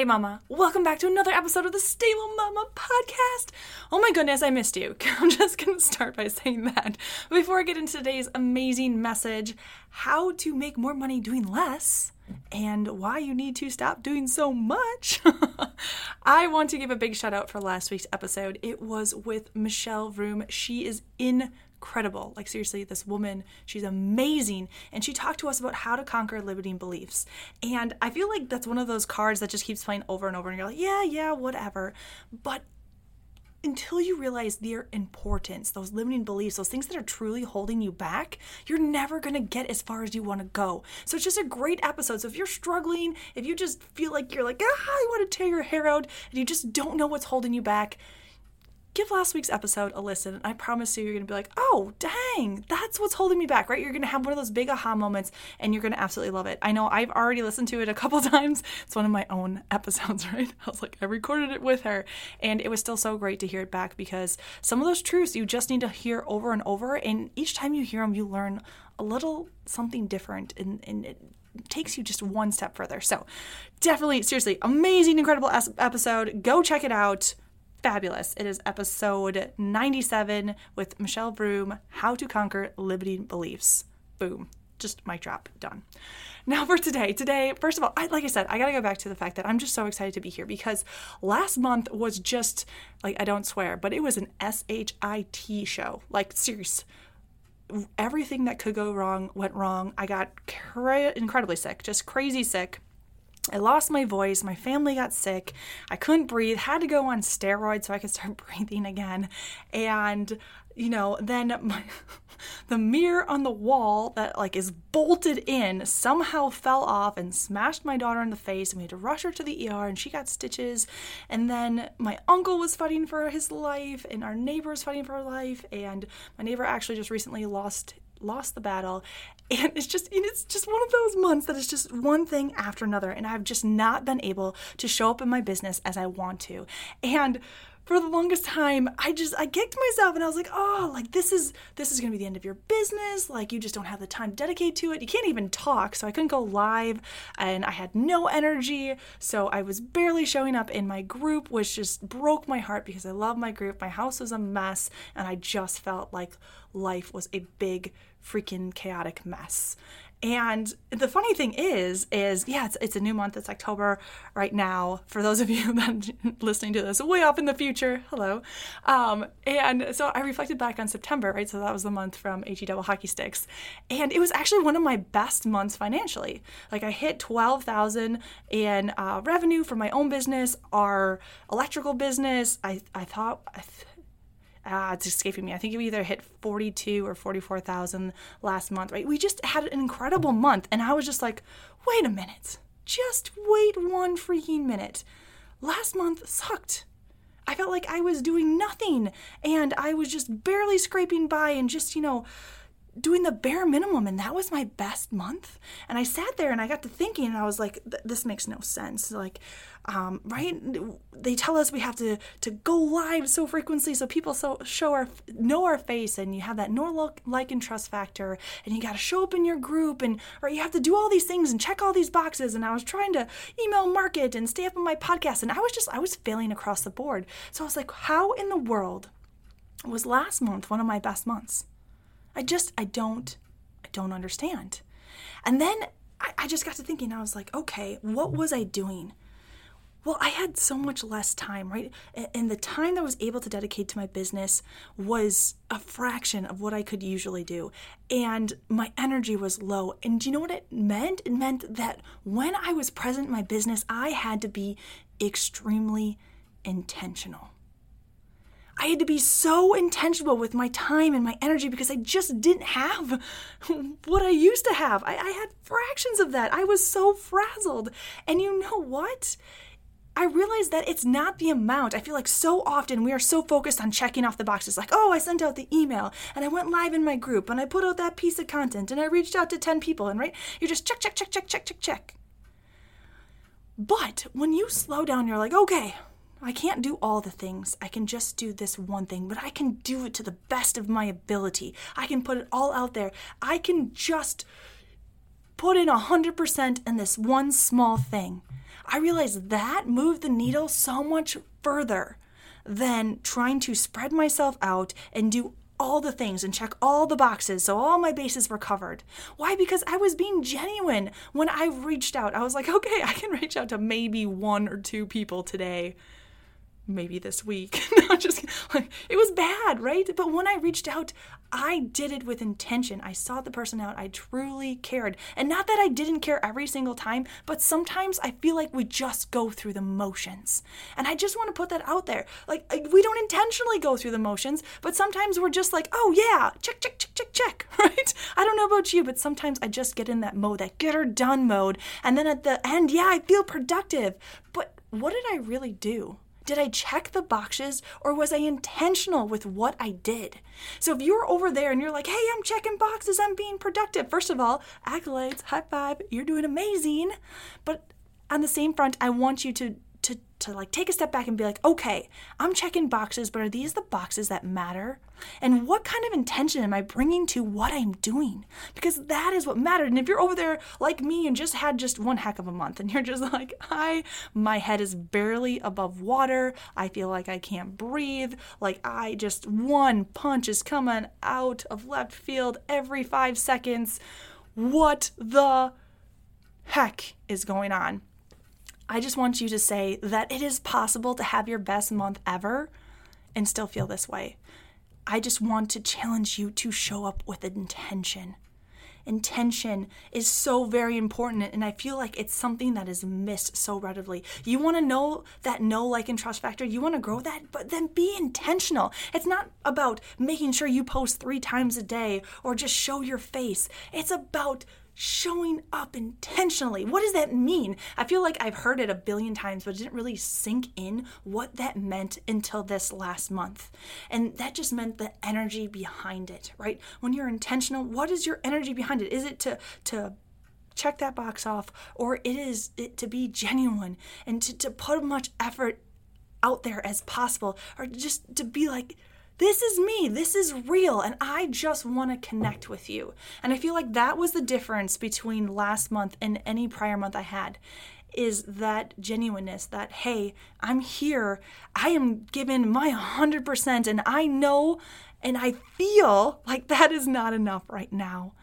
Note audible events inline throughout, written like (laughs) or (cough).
Hey, Mama. Welcome back to another episode of the Stable Mama podcast. Oh my goodness, I missed you. (laughs) I'm just going to start by saying that. Before I get into today's amazing message how to make more money doing less and why you need to stop doing so much, (laughs) I want to give a big shout out for last week's episode. It was with Michelle Vroom. She is in incredible. Like, seriously, this woman, she's amazing. And she talked to us about how to conquer limiting beliefs. And I feel like that's one of those cards that just keeps playing over and over. And you're like, yeah, yeah, whatever. But until you realize their importance, those limiting beliefs, those things that are truly holding you back, you're never going to get as far as you want to go. So it's just a great episode. So if you're struggling, if you just feel like you're like, ah, I want to tear your hair out, and you just don't know what's holding you back, give last week's episode a listen. And I promise you, you're going to be like, oh, dang, that's what's holding me back, right? You're going to have one of those big aha moments and you're going to absolutely love it. I know I've already listened to it a (laughs) couple times. It's one of my own (laughs) episodes, right? I was like, I recorded it with her. And it was still so great to hear it back because some of those truths you just need to hear over and over. And each time you hear them, you learn a little something different. And, and it, takes you just one step further. So, definitely, seriously, amazing, incredible episode. Go check it out fabulous. It is episode 97 with Michelle Vroom How to Conquer Limiting Beliefs. Boom. Just mic drop. Done. Now for today. Today, first of all, I, like I said, I got to go back to the fact that I'm just so excited to be here because last month was just, like, I don't swear, but it was an SHIT show. Like, serious everything that could go wrong went wrong. I got cra- incredibly sick, just crazy sick. I lost my voice. My family got sick. I couldn't breathe. Had to go on steroids so I could start (laughs) breathing again. And you know, then my (laughs) the mirror on the wall that like is bolted in somehow fell off and smashed my daughter in the face and we had to rush her to the ER and she got stitches and then my uncle was fighting for his life and our neighbor was fighting for her life and my neighbor actually just recently lost lost the battle. And it's just it's just one of those months that is just one thing after another. And I've just not been able to show up in my business as I want to. And for the longest time I just I kicked myself and I was like oh like this is this is gonna be the end of your business. Like you just don't have the time to dedicate to it. You can't even talk. So I couldn't go live and I had no energy. So I was barely showing up in my group which just broke my heart because I love my group. My house was a mess and I just felt like life was a big freaking chaotic mess. And the funny thing is, is yeah, it's, it's a new month. It's October right now. For those of you (laughs) that listening to this way off in the future, hello. Um, and so I reflected back on September, right? So that was the month from HE Double Hockey Sticks, and it was actually one of my best months financially. Like I hit twelve thousand in uh, revenue for my own business, our electrical business. I I thought. I th- ah, it's escaping me. I think we either hit 42 or 44,000 last month, right? We just had an incredible month. And I was just like, wait a minute. Just wait one freaking minute. Last month sucked. I felt like I was doing nothing and I was just barely scraping by and just, you know, doing the bare minimum and that was my best month. And i sat there and i got to thinking and i was like this makes no sense. Like um, right? They tell us we have to to go live so frequently so people so show our know our face and you have that know look like and trust factor and you got to show up in your group and or you have to do all these things and check all these boxes and i was trying to email market and stay up on my podcast and i was just i was failing across the board. So i was like how in the world was last month one of my best months I just, I don't, I don't understand. And then I, I just got to thinking, I was like, okay, what was I doing? well, I had so much less time, right? And the time that I was able to dedicate to my business was a fraction of what I could usually do. And my energy was low. And do you know what it meant? It meant that when I was present in my business, I had to be extremely intentional. I had to be so intentional with my time and my energy because I just didn't have (laughs) what I used to have. I, I, had fractions of that. I was so frazzled. And you know what? I realized that it's not the amount. I feel like so often we are so focused on checking off the boxes like, oh, I sent out the email and I went live in my group and I put out that piece of content and I reached out to 10 people and right, you're just check, check, check, check, check, check, check. But when you slow down, you're like, okay, I can't do all the things. I can just do this one thing, but I can do it to the best of my ability. I can put it all out there. I can just put in 100% in this one small thing. I realized that moved the needle so much further than trying to spread myself out and do all the things and check all the boxes so all my bases were covered. Why? Because I was being genuine when I reached out. I was like, okay, I can reach out to maybe one or two people today maybe this week. (laughs) no, just like it was bad, right? But when I reached out, I did it with intention. I sought the person out. I truly cared. And not that I didn't care every single time, but sometimes I feel like we just go through the motions. And I just want to put that out there. Like we don't intentionally go through the motions, but sometimes we're just like, "Oh yeah, check check check check check." (laughs) Right? I don't know about you, but sometimes I just get in that mode, that get her done mode, and then at the end, yeah, I feel productive. But what did I really do? Did I check the boxes or was I intentional with what I did? So if you're over there and you're like, hey, I'm checking boxes, I'm being productive, first of all, accolades, high five, you're doing amazing. But on the same front, I want you to to to like take a step back and be like, okay, I'm checking boxes, but are these the boxes that matter? And what kind of intention am I bringing to what I'm doing? Because that is what mattered. And if you're over there like me and just had just one heck of a month (laughs) and you're just like, I, my head is barely above water. I feel like I can't breathe. Like I just, one punch is coming out of left field every five seconds. What the heck is going on? I just want you to say that it is possible to have your best month ever and still feel this way. I just want to challenge you to show up with intention. Intention is so very important, and I feel like it's something that is missed so readily. You want to know that know, like, and trust factor, you want to grow that, but then be intentional. It's not about making sure you post three times a day or just show your face, it's about showing up intentionally. What does that mean? I feel like I've heard it a billion times, but it didn't really sink in what that meant until this last month. And that just meant the energy behind it, right? When you're intentional, what is your energy behind it? Is it to to check that box off or it is it to be genuine and to, to put as much effort out there as possible or just to be like this is me. This is real. And I just want to connect with you. And I feel like that was the difference between last month and any prior month I had is that genuineness that, hey, I'm here. I am given my 100%. And I know and I feel like that is not enough right now.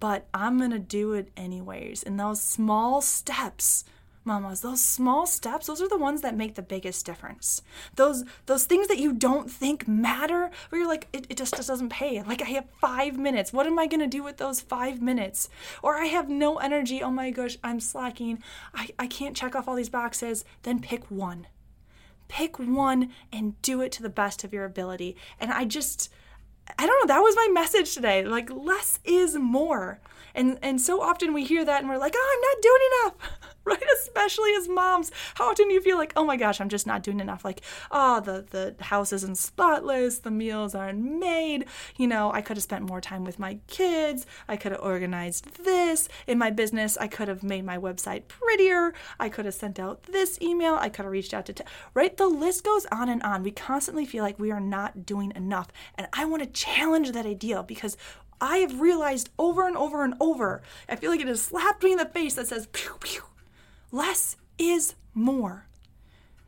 But I'm going to do it anyways. And those small steps mamas those small steps those are the ones that make the biggest difference. Those those things that you don't think matter where you're like it, it just, just doesn't pay. Like i have five minutes. What am i going to do with those five minutes? Or i have no energy. Oh my gosh i'm slacking. I, I can't check off all these boxes. Then pick one. Pick one and do it to the best of your ability. And i just I don't know, that was my message today. Like less is more. And and so often we hear that and we're like, "Oh, I'm not doing enough." (laughs) (laughs) right? Especially as moms, how often do you feel like, oh my gosh, I'm just not doing enough? Like, oh, the the house isn't spotless, the meals aren't made. You know, I could have spent more time with my kids. I could have organized this in my business. I could have made my website prettier. I could have sent out this email. I could have reached out to, t- right? The list goes on and on. We constantly feel like we are not doing enough, and I want to challenge that idea because I have realized over and over and over, I feel like it has slapped me in the face that says, pew, pew, Less is more.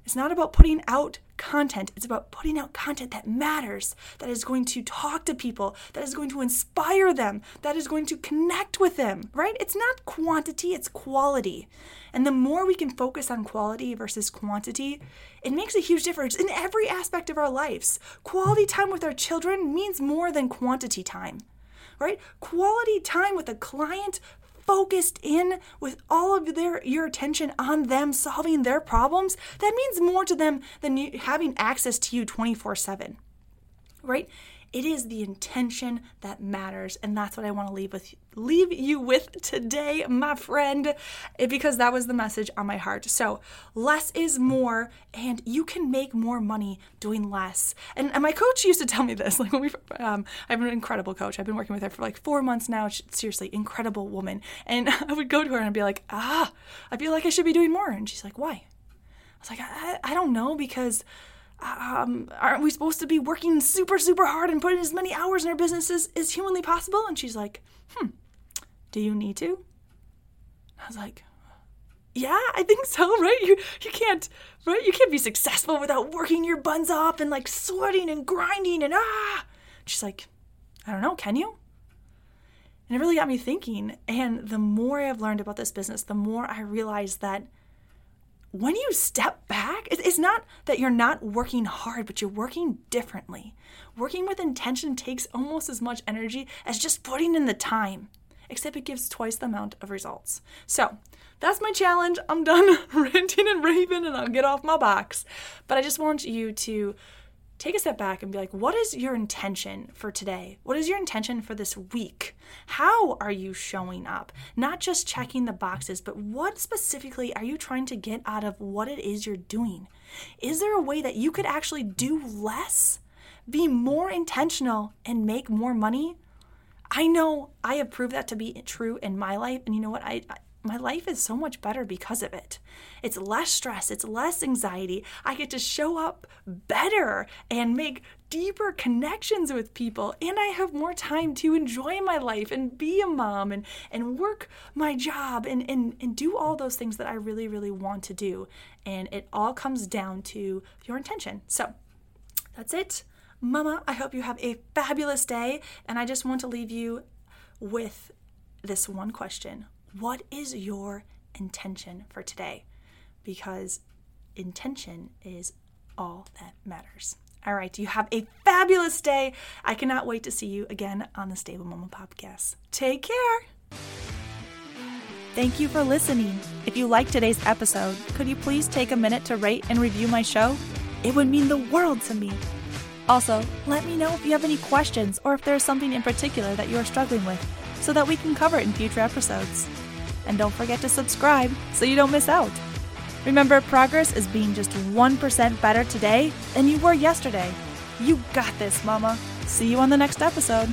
It's not about putting out content. It's about putting out content that matters, that is going to talk to people, that is going to inspire them, that is going to connect with them, right? It's not quantity, it's quality. And the more we can focus on quality versus quantity, it makes a huge difference in every aspect of our lives. Quality time with our children means more than quantity time right? Quality time with a client focused in with all of their your attention on them solving their problems, that means more to them than you, having access to you 24/7. Right? It is the intention that matters, and that's what I want to leave with leave you with today, my friend, eh, because that was the message on my heart. So, less is more, and you can make more money doing less. And, and my coach used to tell me this. (laughs) Like when we, um, I have an incredible coach. I've been working with her for like four months now. She's, seriously, incredible woman. And (laughs) I would go to her and I'd be like, ah, I feel like I should be doing more. And she's like, why? I was like, I, I don't know because um, aren't we supposed to be working super, super hard and putting as many hours in our business as, humanly possible? And she's like, hmm, do you need to? I was like, yeah, I think so, (laughs) right? You you can't right? You can't be successful without working your buns off and like sweating and grinding and ah. She's like, I don't know, can you? And it really got me thinking. And the more I've learned about this business, the more I realize that when you step back, it's not that you're not working hard, but you're working differently. Working with intention takes almost as much energy as just putting in the time, except it gives twice the amount of results. So, that's my challenge. I'm done (laughs) ranting and raving and I'll get off my box. But I just want you to take a step back and be like, what is your intention for today? What is your intention for this week? How are you showing up? Not just checking the boxes, but what specifically are you trying to get out of what it is you're doing? Is there a way that you could actually do less, be more intentional, and make more money? I know I have proved that to be true in my life. And you know what? I, my life is so much better because of it. It's less stress, it's less anxiety. I get to show up better and make deeper connections with people. And I have more time to enjoy my life and be a mom and, and work my job and, and, and do all those things that I really, really want to do. And it all comes down to your intention. So that's it. Mama, I hope you have a fabulous day. And I just want to leave you with this one question what is your intention for today? Because intention is all that matters. All right, you have a fabulous day. I cannot wait to see you again on the Stable Mama Podcast. Take care. Thank you for listening. If you liked today's episode, could you please take a minute to rate and review my show? It would mean the world to me. Also, let me know if you have any questions or if there's something in particular that you are struggling with so that we can cover it in future episodes. And don't forget to subscribe so you don't miss out. Remember, progress is being just 1% better today than you were yesterday. You got this, Mama. See you on the next episode.